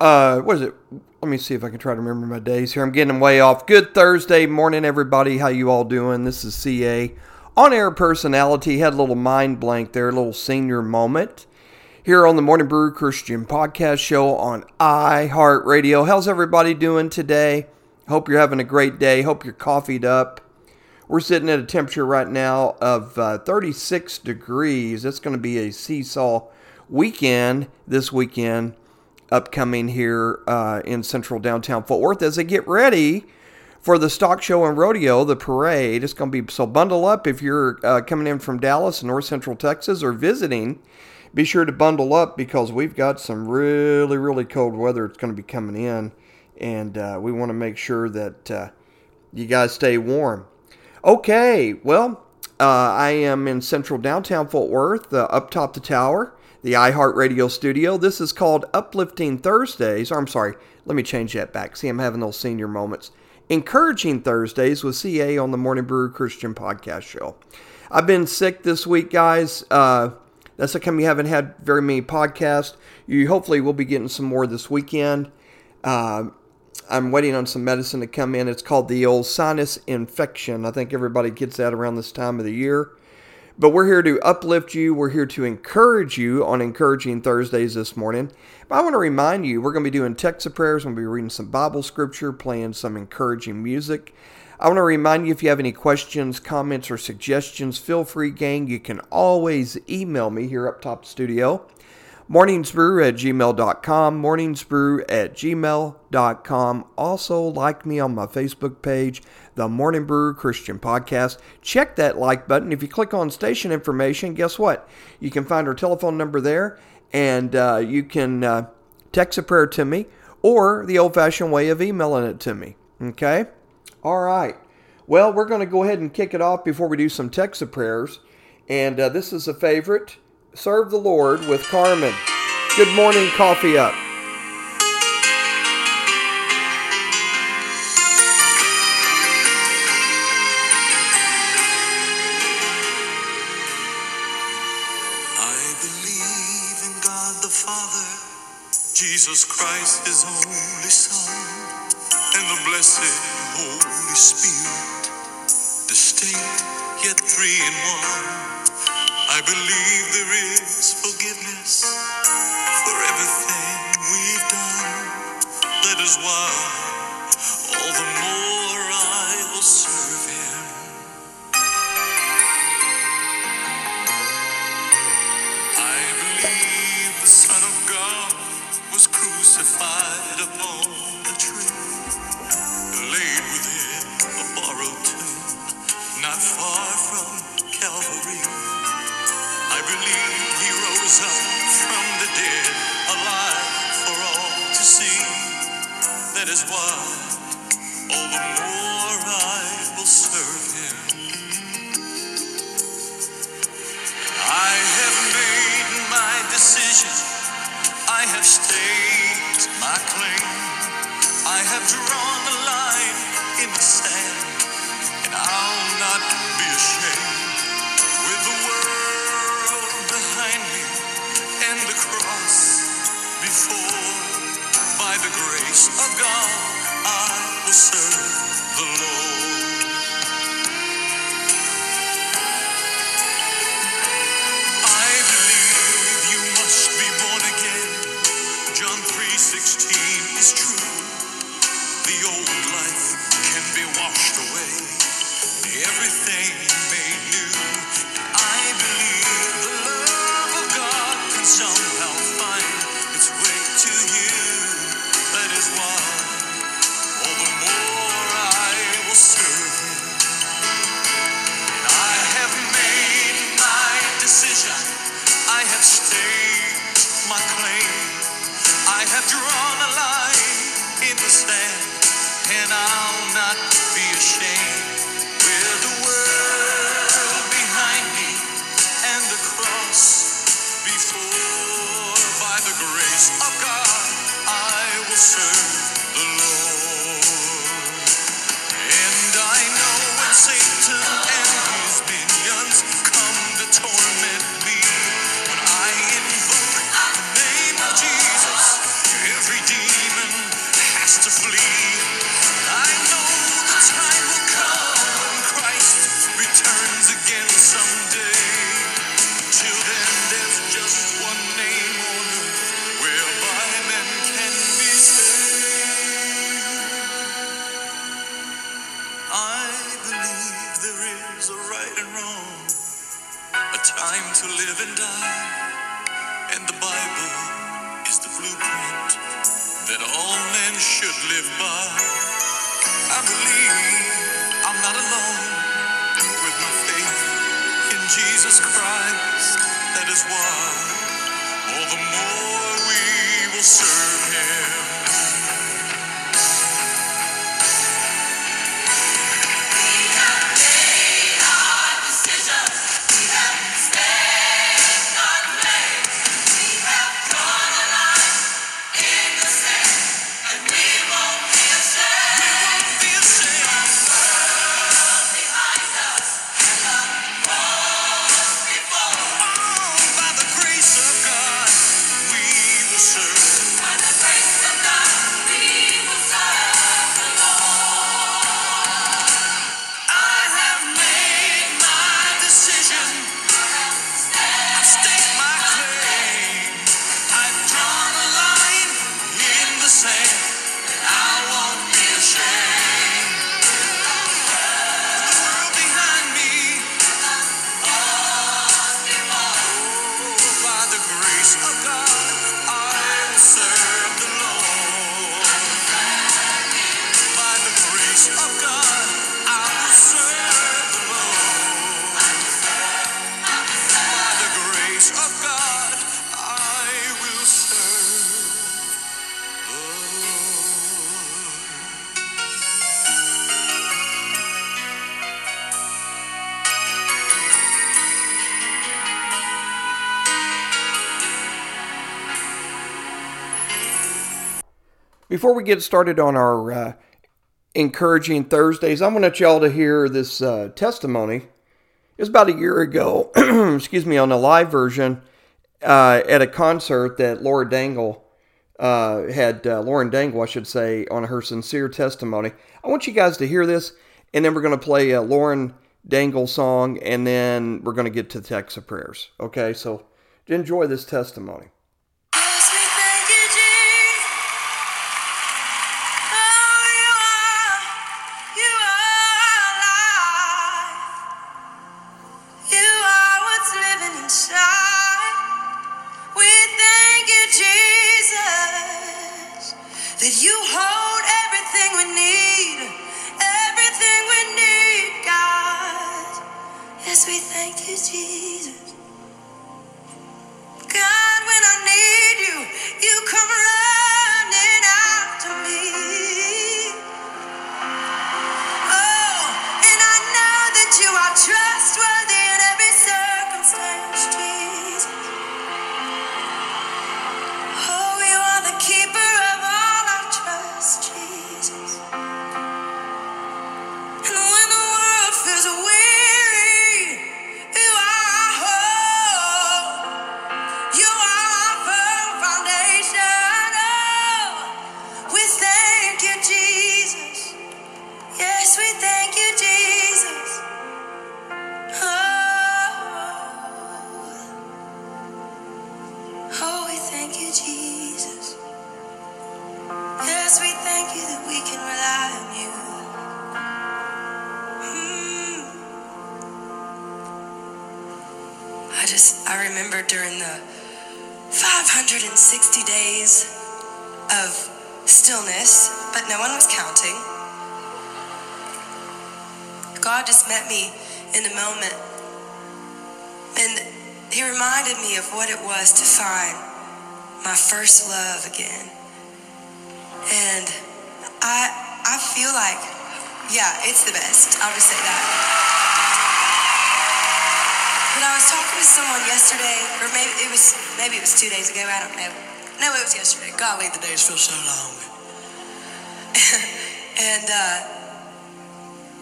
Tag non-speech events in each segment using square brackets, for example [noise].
Uh, what is it? Let me see if I can try to remember my days here. I'm getting way off. Good Thursday morning, everybody. How you all doing? This is CA. On-air personality. Had a little mind blank there, a little senior moment. Here on the Morning Brew Christian Podcast Show on iHeartRadio. How's everybody doing today? Hope you're having a great day. Hope you're coffeeed up. We're sitting at a temperature right now of uh, 36 degrees. It's going to be a seesaw weekend this weekend, upcoming here uh, in central downtown Fort Worth as they get ready for the stock show and rodeo, the parade. It's going to be so bundle up if you're uh, coming in from Dallas, North Central Texas, or visiting. Be sure to bundle up because we've got some really, really cold weather. It's going to be coming in, and uh, we want to make sure that uh, you guys stay warm. Okay, well, uh, I am in central downtown Fort Worth, uh, up top the tower, the iHeartRadio studio. This is called Uplifting Thursdays. Or I'm sorry, let me change that back. See, I'm having those senior moments. Encouraging Thursdays with CA on the Morning Brew Christian Podcast Show. I've been sick this week, guys. Uh, that's how come you haven't had very many podcasts. You hopefully will be getting some more this weekend. Uh, I'm waiting on some medicine to come in. It's called the old sinus infection. I think everybody gets that around this time of the year. But we're here to uplift you. We're here to encourage you on Encouraging Thursdays this morning. But I want to remind you, we're going to be doing text of prayers. We're going to be reading some Bible scripture, playing some encouraging music. I want to remind you if you have any questions, comments, or suggestions, feel free, gang. You can always email me here up top studio morningsbrew at gmail.com, morningsbrew at gmail.com. Also, like me on my Facebook page, the Morning Brew Christian Podcast. Check that like button. If you click on station information, guess what? You can find our telephone number there, and uh, you can uh, text a prayer to me or the old fashioned way of emailing it to me. Okay? All right. Well, we're going to go ahead and kick it off before we do some text of prayers. And uh, this is a favorite. Serve the Lord with Carmen. Good morning, Coffee Up. I believe in God the Father, Jesus Christ, his only Son, and the blessed Holy Spirit, distinct yet three in one. I believe there is forgiveness for everything we've done. That is why all the more. Before we get started on our uh, encouraging Thursdays, I want y'all to hear this uh, testimony. It was about a year ago, [clears throat] excuse me, on the live version uh, at a concert that Laura Daigle uh, had, uh, Lauren Daigle, I should say, on her sincere testimony. I want you guys to hear this, and then we're going to play a Lauren Daigle song, and then we're going to get to the text of prayers. Okay, so enjoy this testimony. He reminded me of what it was to find my first love again. And I I feel like, yeah, it's the best. I'll just say that. But I was talking to someone yesterday, or maybe it was maybe it was two days ago. I don't know. No, it was yesterday. Golly, the days feel so long. [laughs] and uh,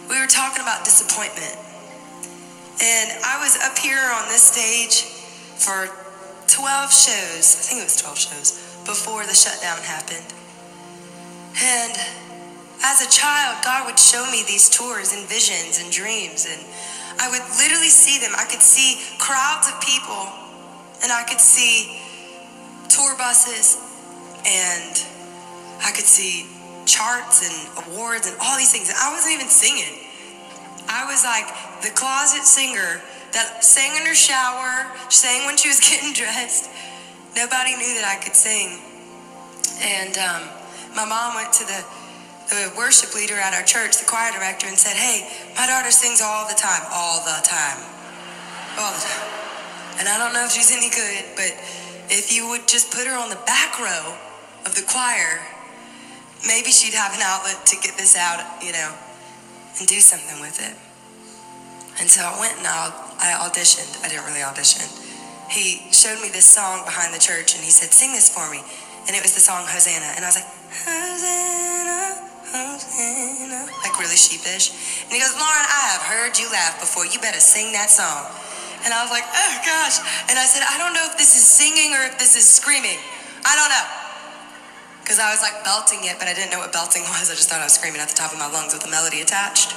we were talking about disappointment. And I was up here on this stage for 12 shows. I think it was 12 shows before the shutdown happened. And as a child, God would show me these tours and visions and dreams, and I would literally see them. I could see crowds of people, and I could see tour buses, and I could see charts and awards and all these things. I wasn't even singing. I was like the closet singer that sang in her shower, sang when she was [laughs] getting dressed. Nobody knew that I could sing. And um, my mom went to the, the worship leader at our church, the choir director, and said, Hey, my daughter sings all the time, all the time, all the time. And I don't know if she's any good, but if you would just put her on the back row of the choir, maybe she'd have an outlet to get this out, you know, and do something with it. And so I went and I auditioned. I didn't really audition. He showed me this song behind the church and he said, Sing this for me. And it was the song Hosanna. And I was like, Hosanna, Hosanna. Like really sheepish. And he goes, Lauren, I have heard you laugh before. You better sing that song. And I was like, oh gosh. And I said, I don't know if this is singing or if this is screaming. I don't know. Because I was like belting it, but I didn't know what belting was. I just thought I was screaming at the top of my lungs with a melody attached.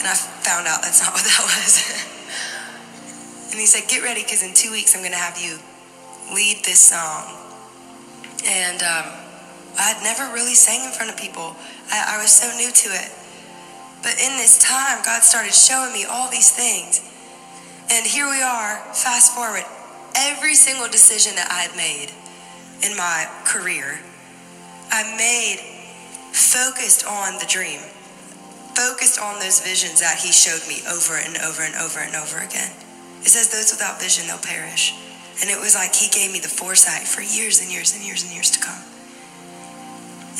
And I found out that's not [laughs] what that was. [laughs] and he said, Get ready, because in two weeks I'm going to have you lead this song. And um, I had never really sang in front of people, I, I was so new to it. But in this time, God started showing me all these things. And here we are, fast forward, every single decision that I had made in my career, I made focused on the dream, focused on those visions that He showed me over and over and over and over again. It says, Those without vision, they'll perish. And it was like He gave me the foresight for years and years and years and years to come.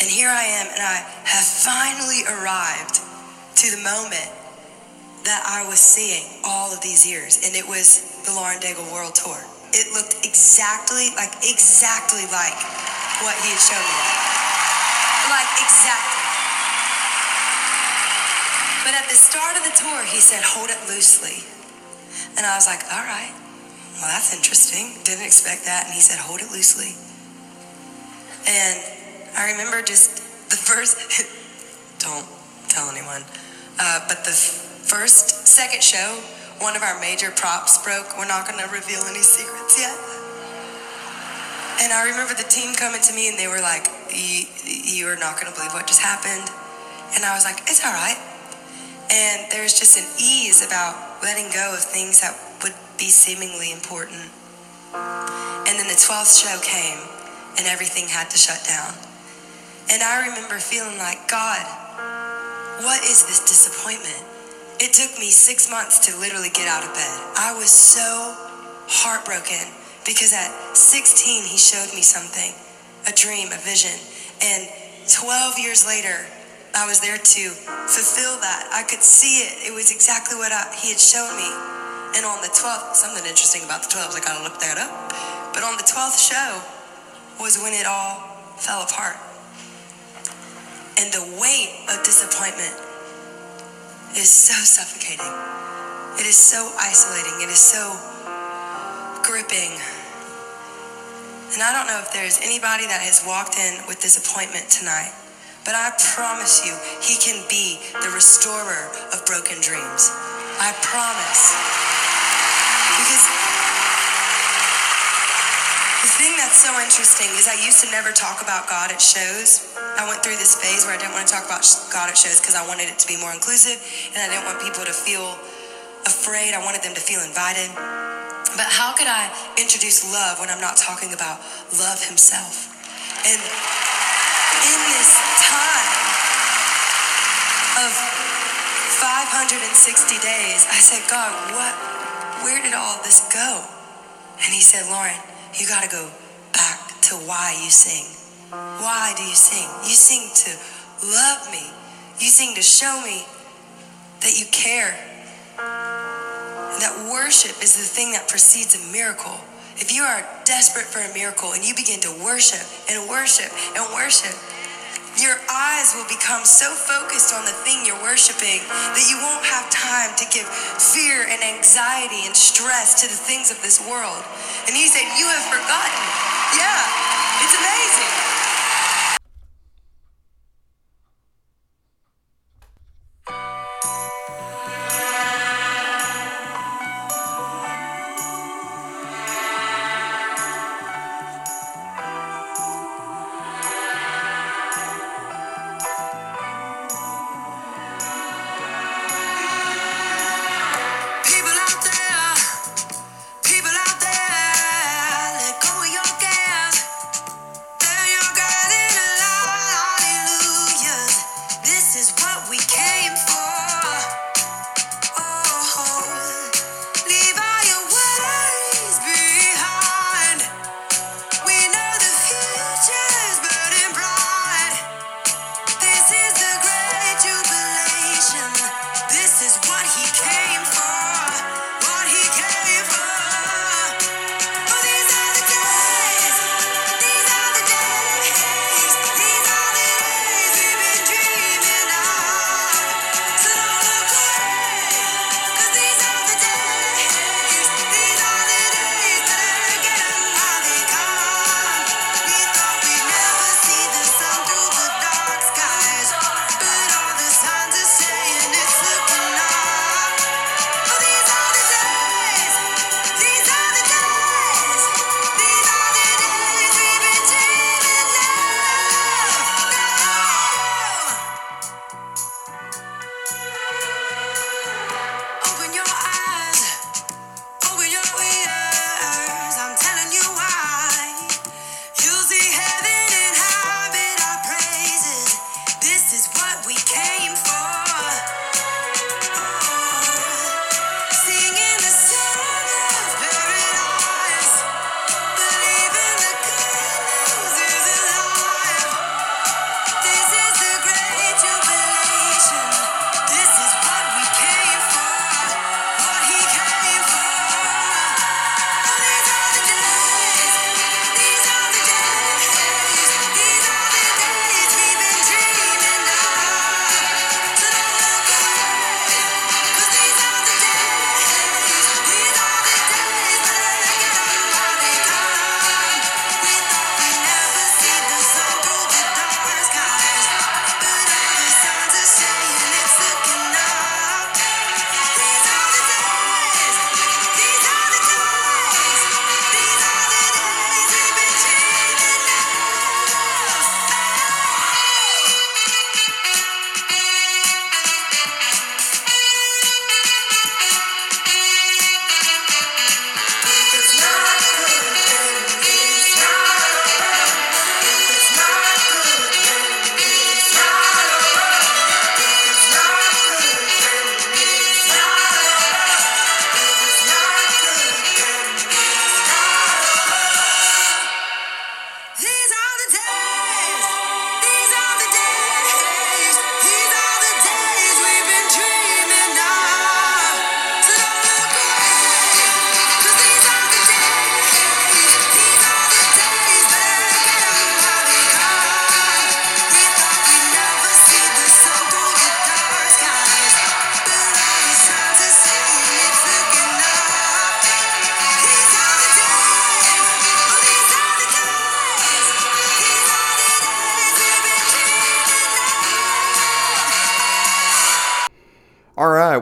And here I am, and I have finally arrived to the moment that I was seeing all of these years, and it was the Lauren Daigle World Tour. It looked exactly like exactly like what he had shown me. Like exactly. But at the start of the tour, he said, hold it loosely. And I was like, all right. Well, that's interesting. Didn't expect that. And he said, hold it loosely. And I remember just the [laughs] first, don't tell anyone, uh, but the f- first, second show, one of our major props broke. We're not going to reveal any secrets yet. And I remember the team coming to me and they were like, you, are not going to believe what just happened. And I was like, it's all right. And there's just an ease about letting go of things that would be seemingly important. And then the 12th show came and everything had to shut down. And I remember feeling like, God, what is this disappointment? It took me six months to literally get out of bed. I was so heartbroken because at 16, he showed me something a dream, a vision. And 12 years later, I was there to fulfill that. I could see it. It was exactly what I, he had shown me. And on the 12th, something interesting about the 12th, I gotta look that up. But on the 12th show was when it all fell apart. And the weight of disappointment is so suffocating. It is so isolating. It is so gripping. And I don't know if there's anybody that has walked in with disappointment tonight, but I promise you, He can be the restorer of broken dreams. I promise. Because the thing that's so interesting is I used to never talk about God at shows. I went through this phase where I didn't want to talk about God at shows because I wanted it to be more inclusive and I didn't want people to feel afraid. I wanted them to feel invited. But how could I introduce love when I'm not talking about love himself? And in this time of 560 days, I said, God, what, where did all this go? And he said, Lauren, you got to go back to why you sing. Why do you sing? You sing to love me. You sing to show me that you care that worship is the thing that precedes a miracle. If you are desperate for a miracle and you begin to worship and worship and worship, your eyes will become so focused on the thing you're worshiping that you won't have time to give fear and anxiety and stress to the things of this world. And he said, You have forgotten. Yeah, it's amazing.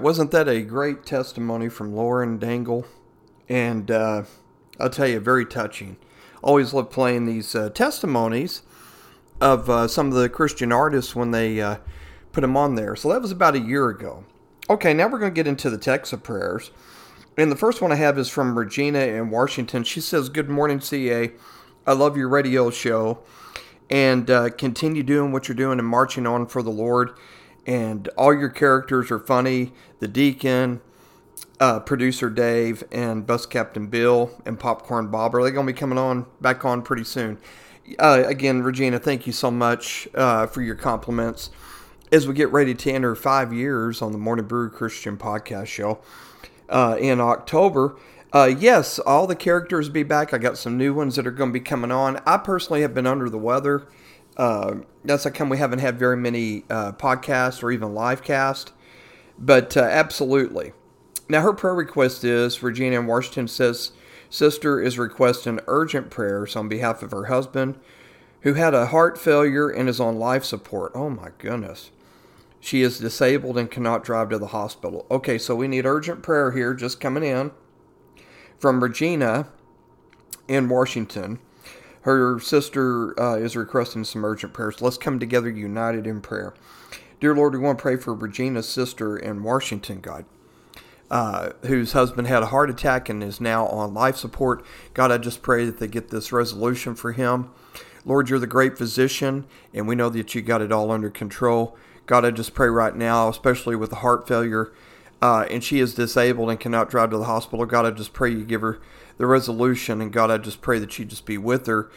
Wasn't that a great testimony from Lauren Daigle? And uh, I'll tell you, very touching. Always love playing these uh, testimonies of uh, some of the Christian artists when they uh, put them on there. So that was about a year ago. Okay, now we're going to get into the text of prayers. And the first one I have is from Regina in Washington. She says, Good morning, CA. I love your radio show. And uh, continue doing what you're doing and marching on for the Lord. And all your characters are funny. The deacon, uh, producer Dave, and bus captain Bill, and popcorn Bob are they going to be coming on back on pretty soon? Uh, again, Regina, thank you so much uh, for your compliments. As we get ready to enter five years on the Morning Brew Christian Podcast Show uh, in October, uh, yes, all the characters be back. I got some new ones that are going to be coming on. I personally have been under the weather. Uh, that's how come we haven't had very many uh, podcasts or even live cast. But uh, absolutely. Now, her prayer request is Regina in Washington says, Sister is requesting urgent prayers on behalf of her husband who had a heart failure and is on life support. Oh my goodness. She is disabled and cannot drive to the hospital. Okay, so we need urgent prayer here just coming in from Regina in Washington. Her sister uh, is requesting some urgent prayers. Let's come together united in prayer. Dear Lord, we want to pray for Regina's sister in Washington, God. Uh, whose husband had a heart attack and is now on life support. God, I just pray that they get this resolution for him. Lord, you're the great physician, and we know that you got it all under control. God, I just pray right now, especially with the heart failure, uh, and she is disabled and cannot drive to the hospital. God, I just pray you give her the resolution, and God, I just pray that you just be with her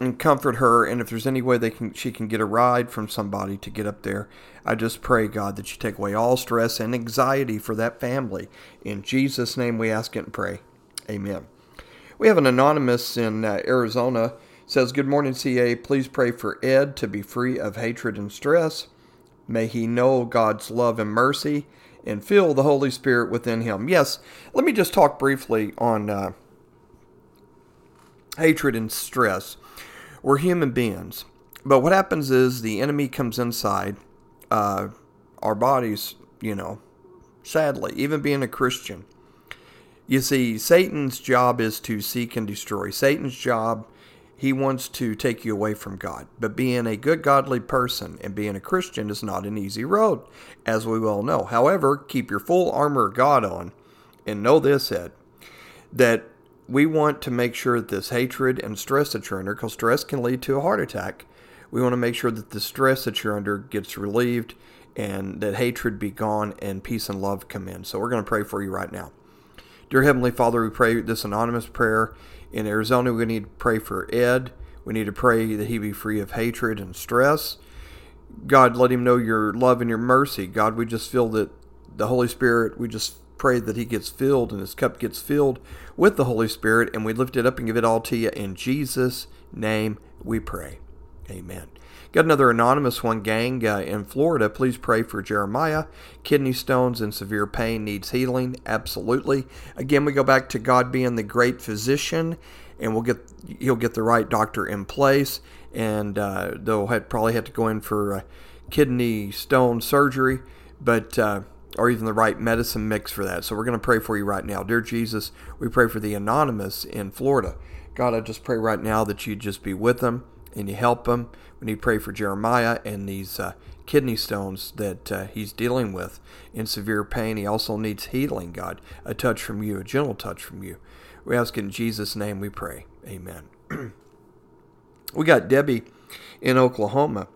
and comfort her. And if there's any way they can, she can get a ride from somebody to get up there. I just pray, God, that you take away all stress and anxiety for that family. In Jesus' name, we ask it and pray. Amen. We have an anonymous in uh, Arizona says, "Good morning, CA. Please pray for Ed to be free of hatred and stress. May he know God's love and mercy." And feel the Holy Spirit within him. Yes, let me just talk briefly on uh, hatred and stress. We're human beings. But what happens is the enemy comes inside uh, our bodies, you know, sadly, even being a Christian. You see, Satan's job is to seek and destroy. Satan's job, he wants to take you away from God. But being a good, godly person and being a Christian is not an easy road, as we well know. However, keep your full armor of God on and know this, Ed, that we want to make sure that this hatred and stress that you're under, because stress can lead to a heart attack, we want to make sure that the stress that you're under gets relieved and that hatred be gone and peace and love come in. So we're going to pray for you right now. Dear Heavenly Father, we pray this anonymous prayer in Arizona. We need to pray for Ed. We need to pray that he be free of hatred and stress. God, let him know your love and your mercy. God, we just feel that the Holy Spirit, we just pray that he gets filled and his cup gets filled with the Holy Spirit, and we lift it up and give it all to you. In Jesus' name we pray. Amen. Got another anonymous one, gang, uh, in Florida. Please pray for Jeremiah. Kidney stones and severe pain needs healing. Absolutely. Again, we go back to God being the great physician, and we'll get he'll get the right doctor in place, and uh, they'll have, probably have to go in for uh, kidney stone surgery, but uh, or even the right medicine mix for that. So we're going to pray for you right now, dear Jesus. We pray for the anonymous in Florida. God, I just pray right now that you just be with them and you help them. We need to pray for Jeremiah and these uh, kidney stones that uh, he's dealing with in severe pain. He also needs healing, God, a touch from you, a gentle touch from you. We ask in Jesus' name we pray. Amen. [clears throat] we got Debbie in Oklahoma.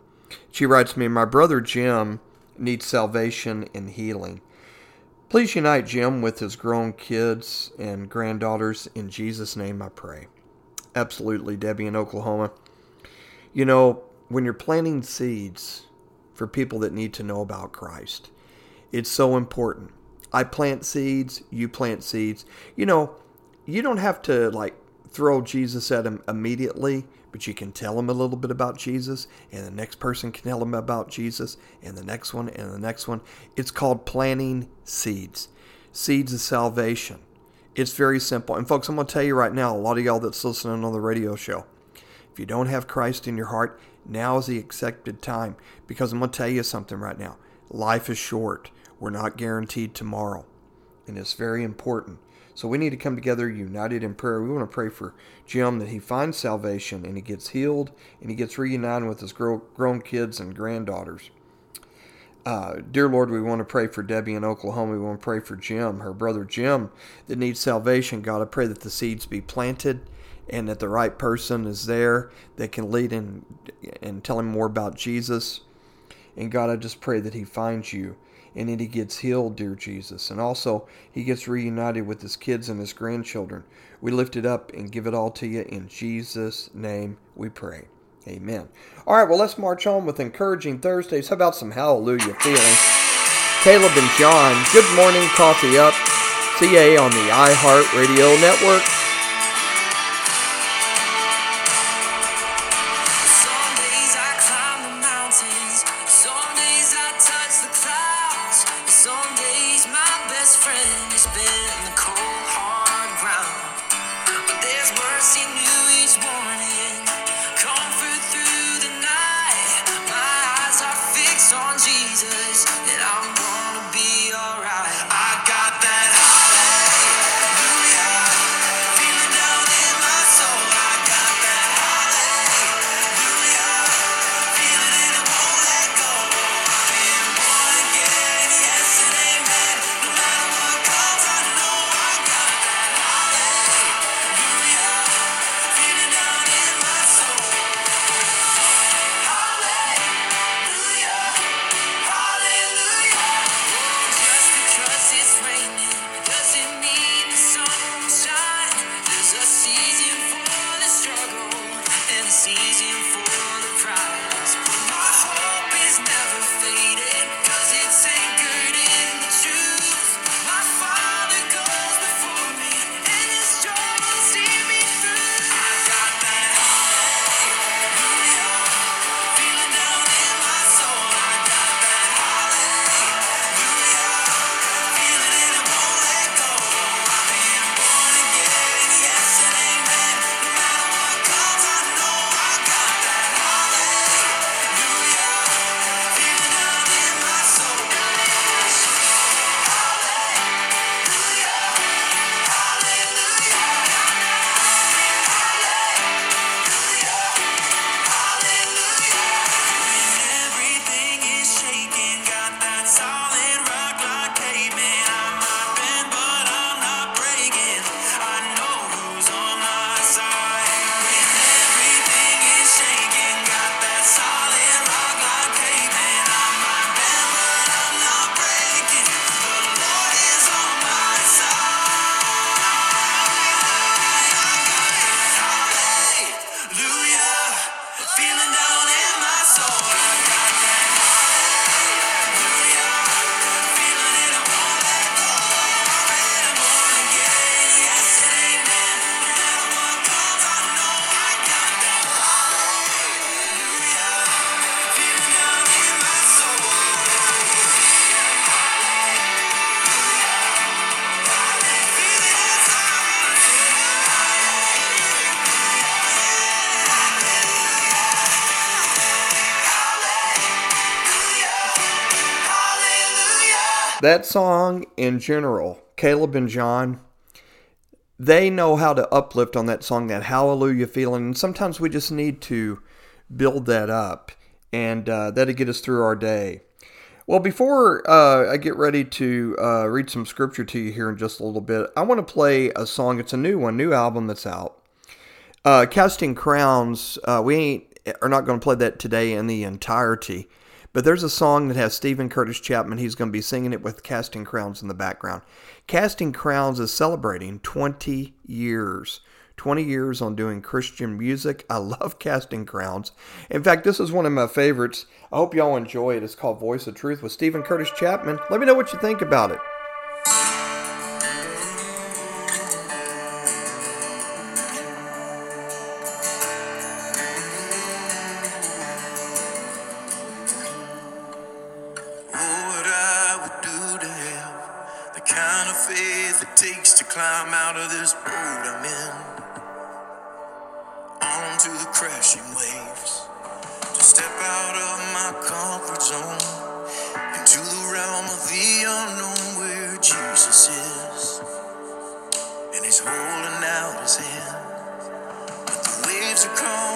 She writes me, My brother Jim needs salvation and healing. Please unite Jim with his grown kids and granddaughters. In Jesus' name I pray. Absolutely, Debbie in Oklahoma. You know, when you're planting seeds for people that need to know about Christ, it's so important. I plant seeds, you plant seeds. You know, you don't have to like throw Jesus at them immediately, but you can tell them a little bit about Jesus, and the next person can tell them about Jesus, and the next one, and the next one. It's called planting seeds, seeds of salvation. It's very simple. And folks, I'm going to tell you right now, a lot of y'all that's listening on the radio show, if you don't have Christ in your heart, now is the accepted time because I'm going to tell you something right now. Life is short. we're not guaranteed tomorrow. And it's very important. So we need to come together united in prayer. We want to pray for Jim that he finds salvation and he gets healed and he gets reunited with his grown kids and granddaughters. Uh, dear Lord, we want to pray for Debbie in Oklahoma. We want to pray for Jim, her brother Jim, that needs salvation. God, I pray that the seeds be planted and that the right person is there that can lead and, and tell him more about Jesus. And God, I just pray that he finds you and that he gets healed, dear Jesus. And also, he gets reunited with his kids and his grandchildren. We lift it up and give it all to you. In Jesus' name we pray. Amen. All right, well, let's march on with encouraging Thursdays. How about some hallelujah feeling? Caleb and John, good morning, coffee up. CA on the iHeart Radio Network. That song in general, Caleb and John, they know how to uplift on that song, that hallelujah feeling. And sometimes we just need to build that up, and uh, that'll get us through our day. Well, before uh, I get ready to uh, read some scripture to you here in just a little bit, I want to play a song. It's a new one, new album that's out. Uh, Casting Crowns, uh, we ain't are not going to play that today in the entirety, but there's a song that has Steven Curtis Chapman. He's going to be singing it with Casting Crowns in the background. Casting Crowns is celebrating 20 years. 20 years on doing Christian music. I love Casting Crowns. In fact, this is one of my favorites. I hope y'all enjoy it. It's called Voice of Truth with Steven Curtis Chapman. Let me know what you think about it. we all know where Jesus is, and He's holding out His hand. But the waves are calling.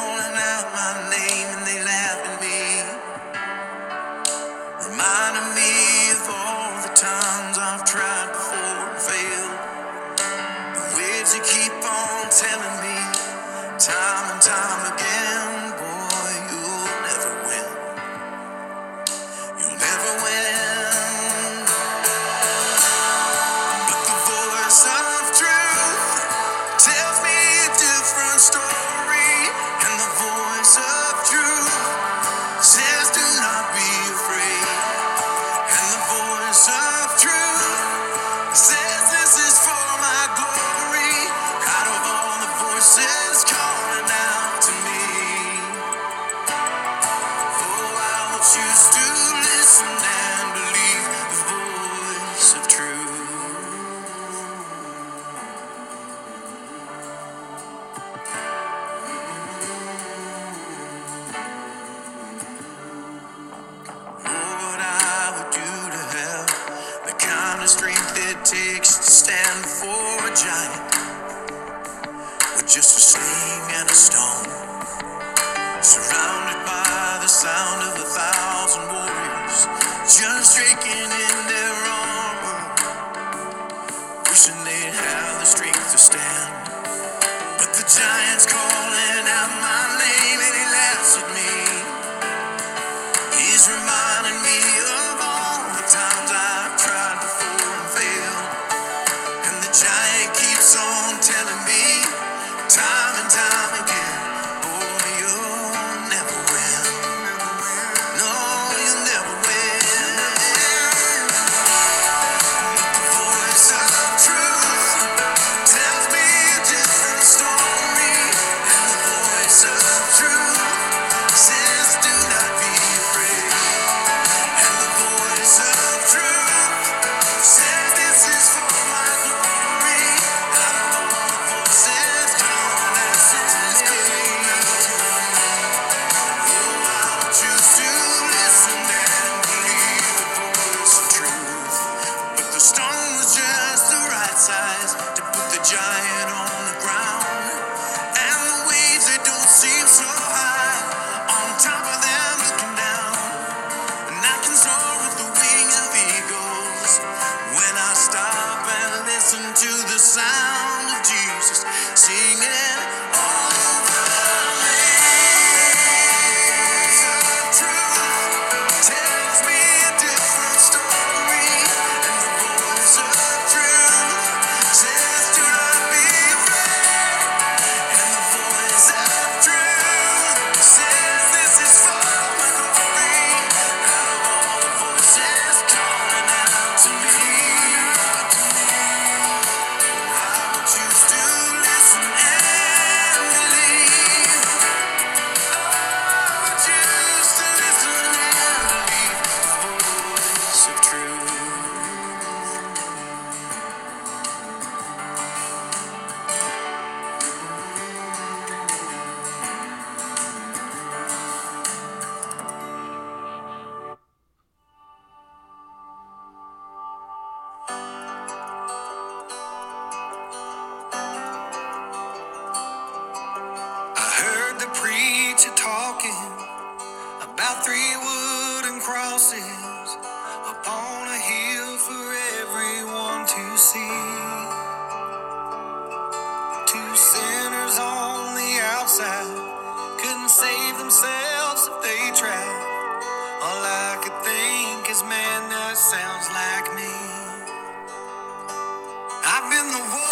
in the world.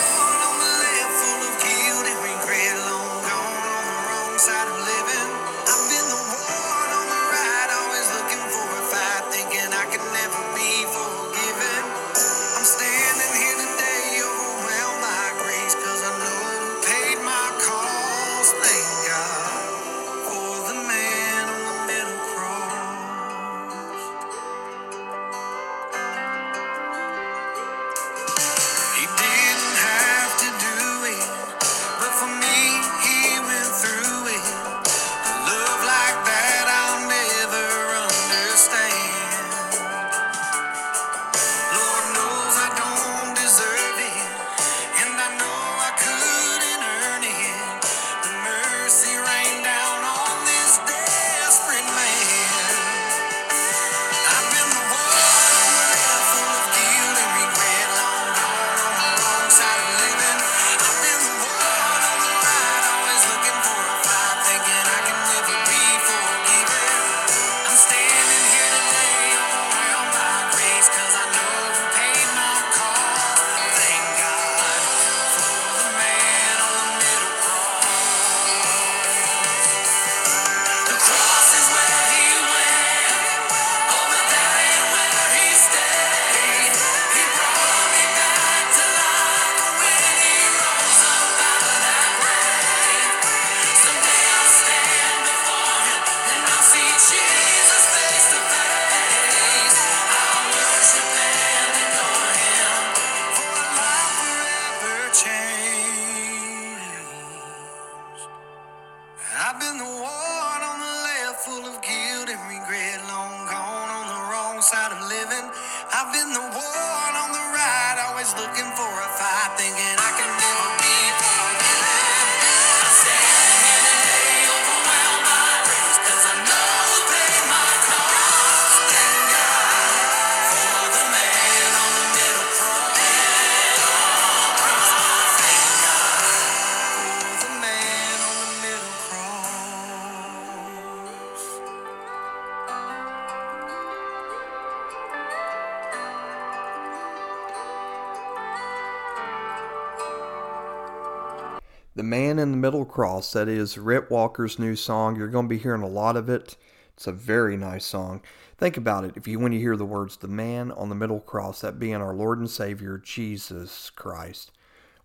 In the Middle Cross, that is Rhett Walker's new song. You're going to be hearing a lot of it. It's a very nice song. Think about it. If you when you hear the words the man on the middle cross, that being our Lord and Savior, Jesus Christ.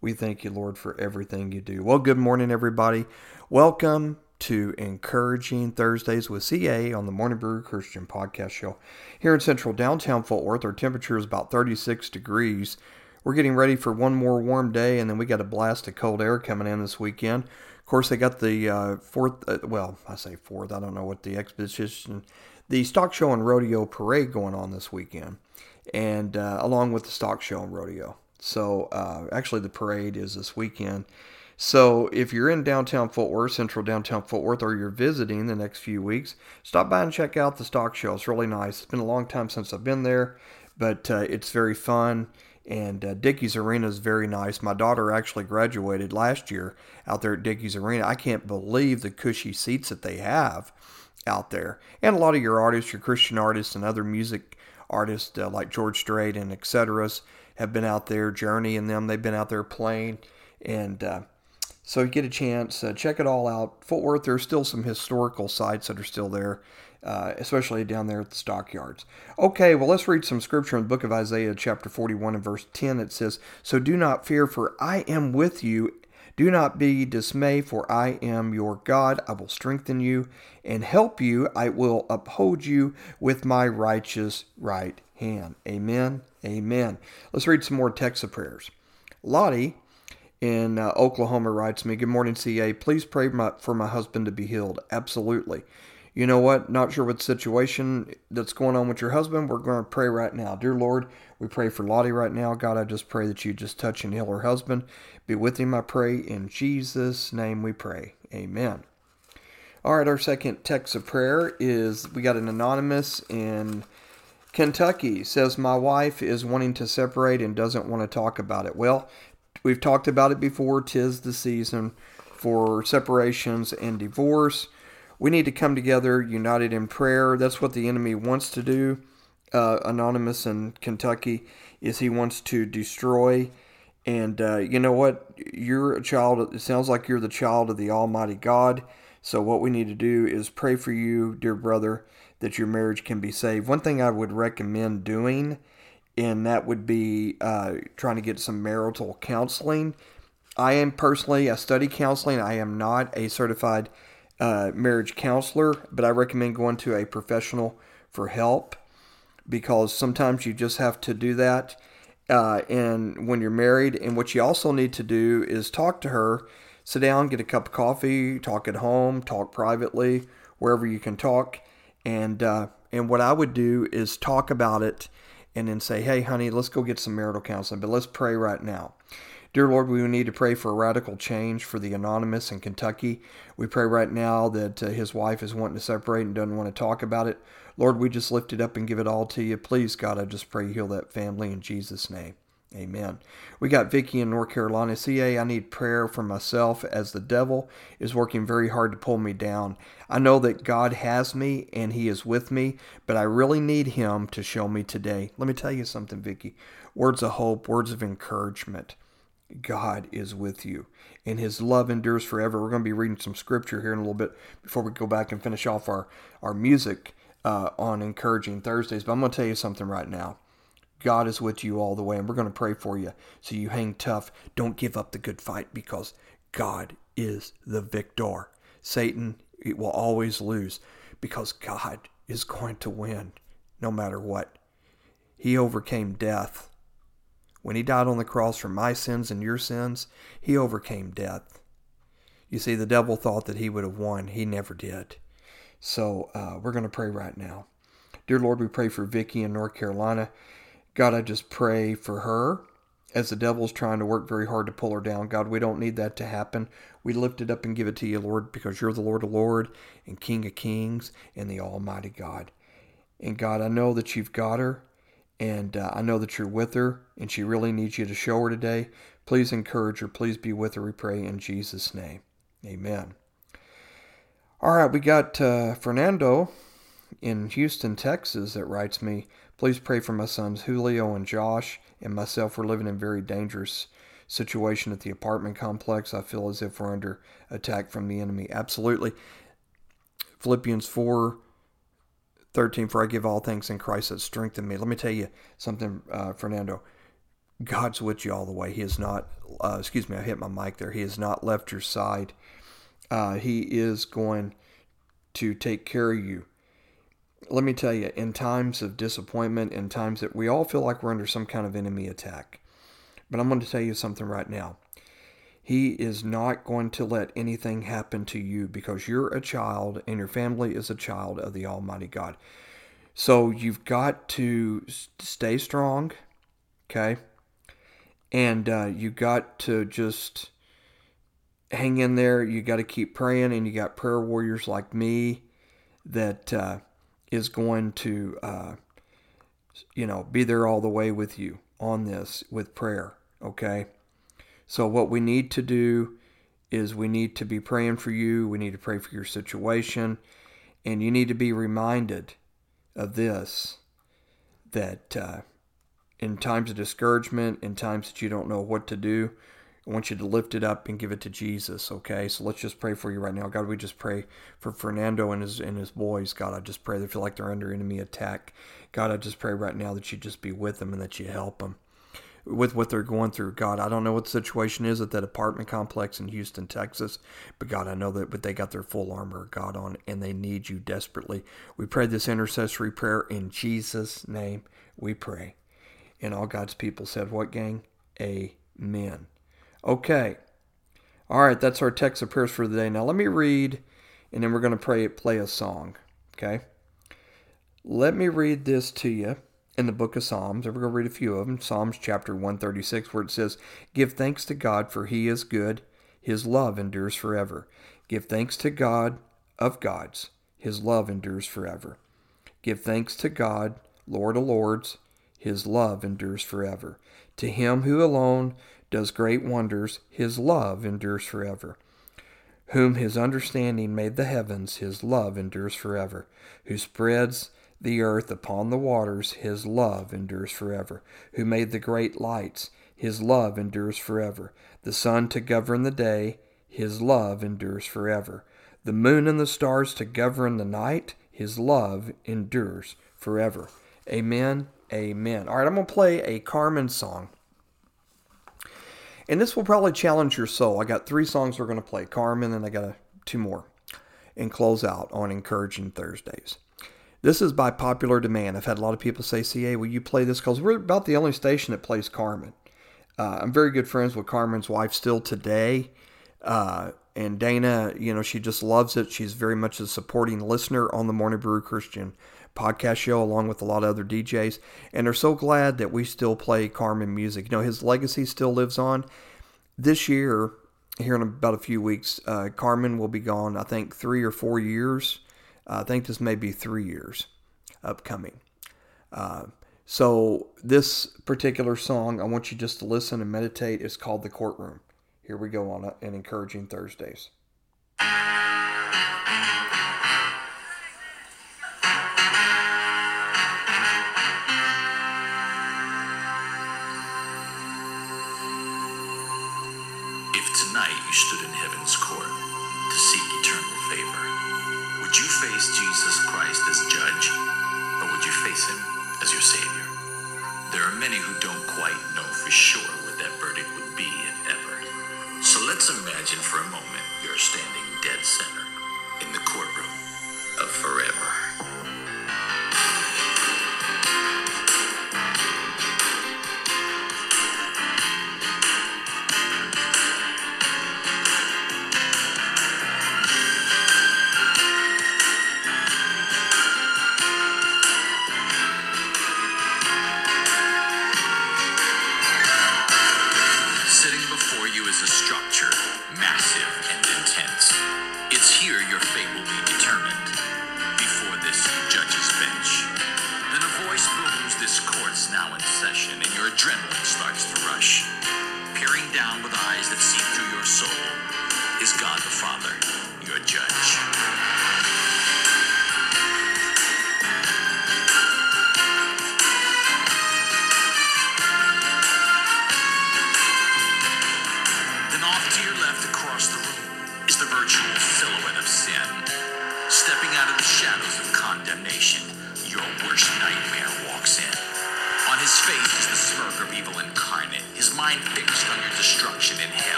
We thank you, Lord, for everything you do. Well, good morning, everybody. Welcome to Encouraging Thursdays with CA on the Morning Brew Christian Podcast Show. Here in central downtown Fort Worth, our temperature is about 36 degrees. We're getting ready for one more warm day, and then we got a blast of cold air coming in this weekend. Of course, they got the uh, fourth, uh, well, I say fourth, I don't know what the expedition, the stock show and rodeo parade going on this weekend, and uh, along with the stock show and rodeo. So, uh, actually, the parade is this weekend. So, if you're in downtown Fort Worth, central downtown Fort Worth, or you're visiting the next few weeks, stop by and check out the stock show. It's really nice. It's been a long time since I've been there, but uh, it's very fun. And uh, Dickies Arena is very nice. My daughter actually graduated last year out there at Dickies Arena. I can't believe the cushy seats that they have out there. And a lot of your artists, your Christian artists, and other music artists uh, like George Strait and etc. have been out there. Journey and them, they've been out there playing. And uh, so you get a chance, uh, check it all out. Fort Worth, there's still some historical sites that are still there, uh, especially down there at the stockyards. Okay, well, let's read some scripture in the book of Isaiah, chapter 41 and verse 10. It says, So do not fear, for I am with you. Do not be dismayed, for I am your God. I will strengthen you and help you. I will uphold you with my righteous right hand. Amen. Amen. Let's read some more texts of prayers. Lottie in uh, Oklahoma writes me, Good morning, CA. Please pray my, for my husband to be healed. Absolutely. You know what? Not sure what situation that's going on with your husband. We're going to pray right now. Dear Lord, we pray for Lottie right now. God, I just pray that you just touch and heal her husband. Be with him, I pray. In Jesus' name we pray. Amen. All right, our second text of prayer is we got an anonymous in Kentucky says my wife is wanting to separate and doesn't want to talk about it. Well, we've talked about it before. Tis the season for separations and divorce. We need to come together, united in prayer. That's what the enemy wants to do. Uh, Anonymous in Kentucky is he wants to destroy. And uh, you know what? You're a child. It sounds like you're the child of the Almighty God. So what we need to do is pray for you, dear brother, that your marriage can be saved. One thing I would recommend doing, and that would be uh, trying to get some marital counseling. I am personally, I study counseling. I am not a certified uh, marriage counselor, but I recommend going to a professional for help because sometimes you just have to do that. Uh, and when you're married, and what you also need to do is talk to her, sit down, get a cup of coffee, talk at home, talk privately, wherever you can talk. And uh, and what I would do is talk about it, and then say, "Hey, honey, let's go get some marital counseling, but let's pray right now." Dear Lord, we need to pray for a radical change for the anonymous in Kentucky. We pray right now that uh, his wife is wanting to separate and doesn't want to talk about it. Lord, we just lift it up and give it all to you. Please, God, I just pray heal that family in Jesus' name. Amen. We got Vicky in North Carolina. CA, I need prayer for myself as the devil is working very hard to pull me down. I know that God has me and He is with me, but I really need Him to show me today. Let me tell you something, Vicky. Words of hope, words of encouragement. God is with you, and His love endures forever. We're going to be reading some scripture here in a little bit before we go back and finish off our, our music uh, on Encouraging Thursdays. But I'm going to tell you something right now. God is with you all the way, and we're going to pray for you. So you hang tough. Don't give up the good fight because God is the victor. Satan it will always lose because God is going to win no matter what. He overcame death. When he died on the cross for my sins and your sins, he overcame death. You see, the devil thought that he would have won. He never did. So uh, we're going to pray right now. Dear Lord, we pray for Vicky in North Carolina. God, I just pray for her as the devil's trying to work very hard to pull her down. God, we don't need that to happen. We lift it up and give it to you, Lord, because you're the Lord of Lords and King of Kings and the Almighty God. And God, I know that you've got her, and uh, I know that you're with her, and she really needs you to show her today. Please encourage her. Please be with her, we pray, in Jesus' name. Amen. All right, we got uh, Fernando in Houston, Texas, that writes me, Please pray for my sons Julio and Josh and myself. We're living in very dangerous situation at the apartment complex. I feel as if we're under attack from the enemy. Absolutely. Philippians 4 13, for I give all things in Christ that strengthen me. Let me tell you something, uh, Fernando. God's with you all the way. He is not, uh, excuse me, I hit my mic there. He has not left your side. Uh, he is going to take care of you. Let me tell you, in times of disappointment, in times that we all feel like we're under some kind of enemy attack, but I'm going to tell you something right now. He is not going to let anything happen to you because you're a child and your family is a child of the Almighty God. So you've got to stay strong, okay? And uh, you got to just hang in there. You got to keep praying, and you got prayer warriors like me that uh, is going to, uh, you know, be there all the way with you on this with prayer, okay? So, what we need to do is we need to be praying for you. We need to pray for your situation. And you need to be reminded of this that uh, in times of discouragement, in times that you don't know what to do, I want you to lift it up and give it to Jesus, okay? So let's just pray for you right now. God, we just pray for Fernando and his and his boys. God, I just pray they feel like they're under enemy attack. God, I just pray right now that you just be with them and that you help them with what they're going through. God, I don't know what the situation is at that apartment complex in Houston, Texas, but God, I know that but they got their full armor God on and they need you desperately. We pray this intercessory prayer in Jesus' name. We pray. And all God's people said, What gang? Amen. Okay. All right, that's our text of prayers for the day. Now let me read and then we're going to pray play a song. Okay? Let me read this to you in the book of Psalms. We're going to read a few of them. Psalms chapter 136, where it says, Give thanks to God, for he is good. His love endures forever. Give thanks to God of gods. His love endures forever. Give thanks to God, Lord of lords. His love endures forever. To him who alone does great wonders, his love endures forever. Whom his understanding made the heavens, his love endures forever. Who spreads the earth upon the waters, his love endures forever. Who made the great lights, his love endures forever. The sun to govern the day, his love endures forever. The moon and the stars to govern the night, his love endures forever. Amen. Amen. All right, I'm going to play a Carmen song. And this will probably challenge your soul. I got three songs we're going to play Carmen, and I got two more and close out on Encouraging Thursdays. This is by popular demand. I've had a lot of people say, CA, will you play this? Because we're about the only station that plays Carmen. Uh, I'm very good friends with Carmen's wife still today. Uh, and Dana, you know, she just loves it. She's very much a supporting listener on the Morning Brew Christian podcast show, along with a lot of other DJs. And they're so glad that we still play Carmen music. You know, his legacy still lives on. This year, here in about a few weeks, uh, Carmen will be gone, I think, three or four years. I think this may be three years upcoming. Uh, so, this particular song, I want you just to listen and meditate. It's called The Courtroom. Here we go on an Encouraging Thursdays.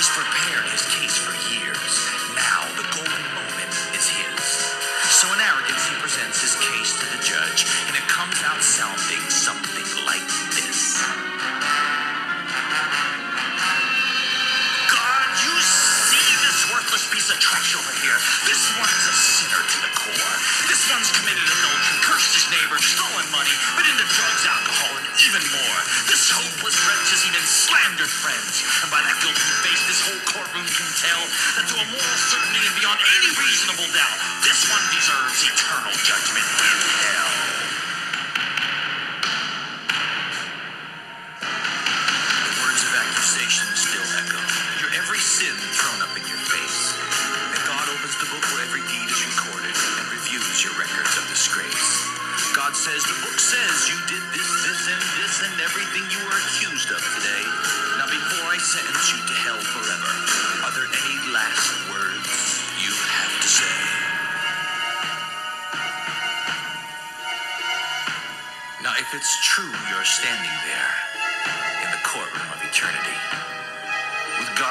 He's prepared. tell the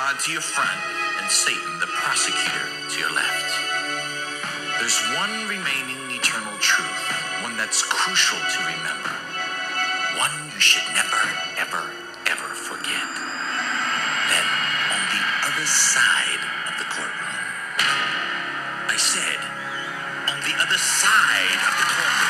God to your front and Satan, the prosecutor, to your left. There's one remaining eternal truth, one that's crucial to remember, one you should never, ever, ever forget. That on the other side of the courtroom, I said, on the other side of the courtroom.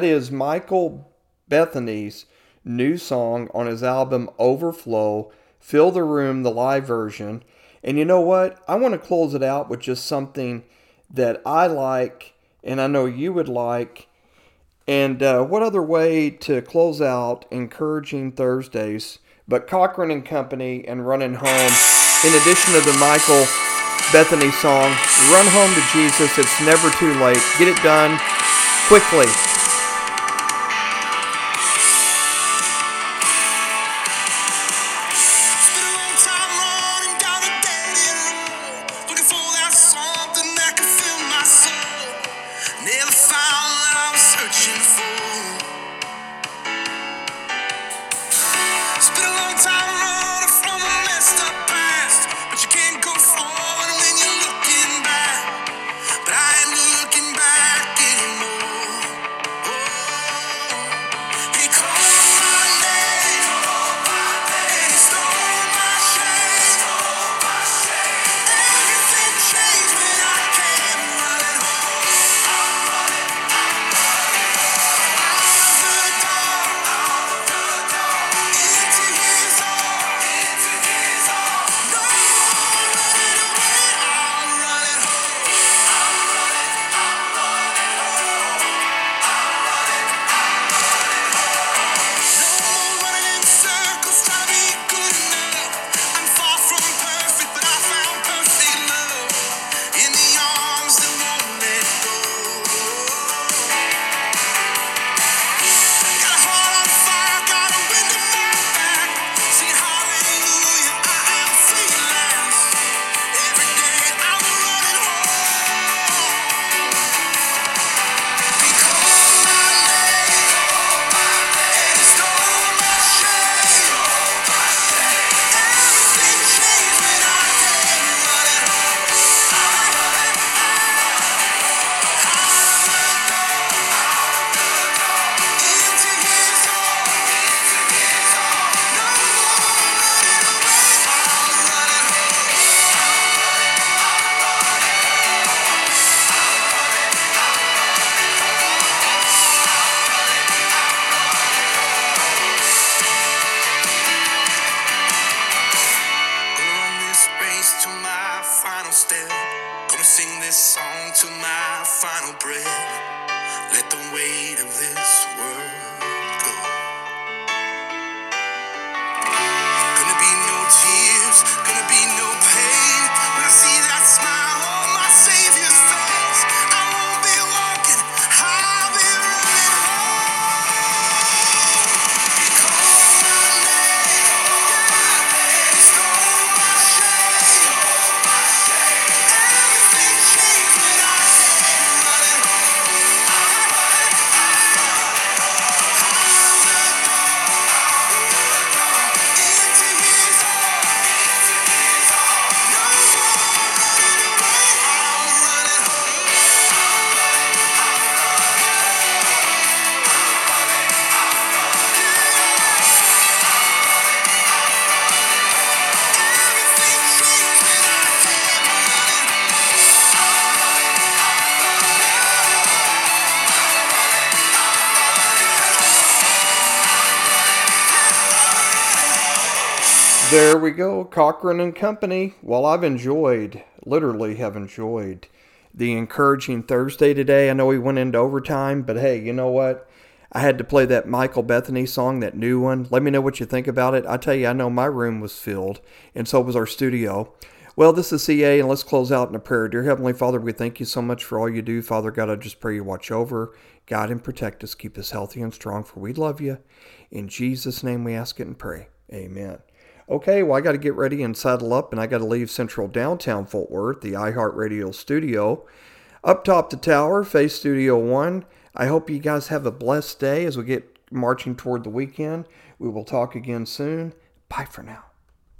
That is Michael Bethany's new song on his album Overflow, Fill the Room, the live version. And you know what? I want to close it out with just something that I like and I know you would like. And uh, what other way to close out encouraging Thursdays but Cochren and Company and Running Home? In addition to the Michael Bethany song, Run Home to Jesus, it's never too late. Get it done quickly. We go, Cochren and Company. Well, I've enjoyed, literally have enjoyed the encouraging Thursday today. I know we went into overtime, but hey, you know what? I had to play that Michael Bethany song, that new one. Let me know what you think about it. I tell you, I know my room was filled, and so was our studio. Well, this is CA, and let's close out in a prayer. Dear Heavenly Father, we thank you so much for all you do. Father God, I just pray you watch over, guide, and protect us. Keep us healthy and strong, for we love you. In Jesus' name we ask it and pray. Amen. Okay, well, I got to get ready and saddle up, and I got to leave central downtown Fort Worth, the iHeartRadio studio. Up top the tower, face Studio One. I hope you guys have a blessed day as we get marching toward the weekend. We will talk again soon. Bye for now.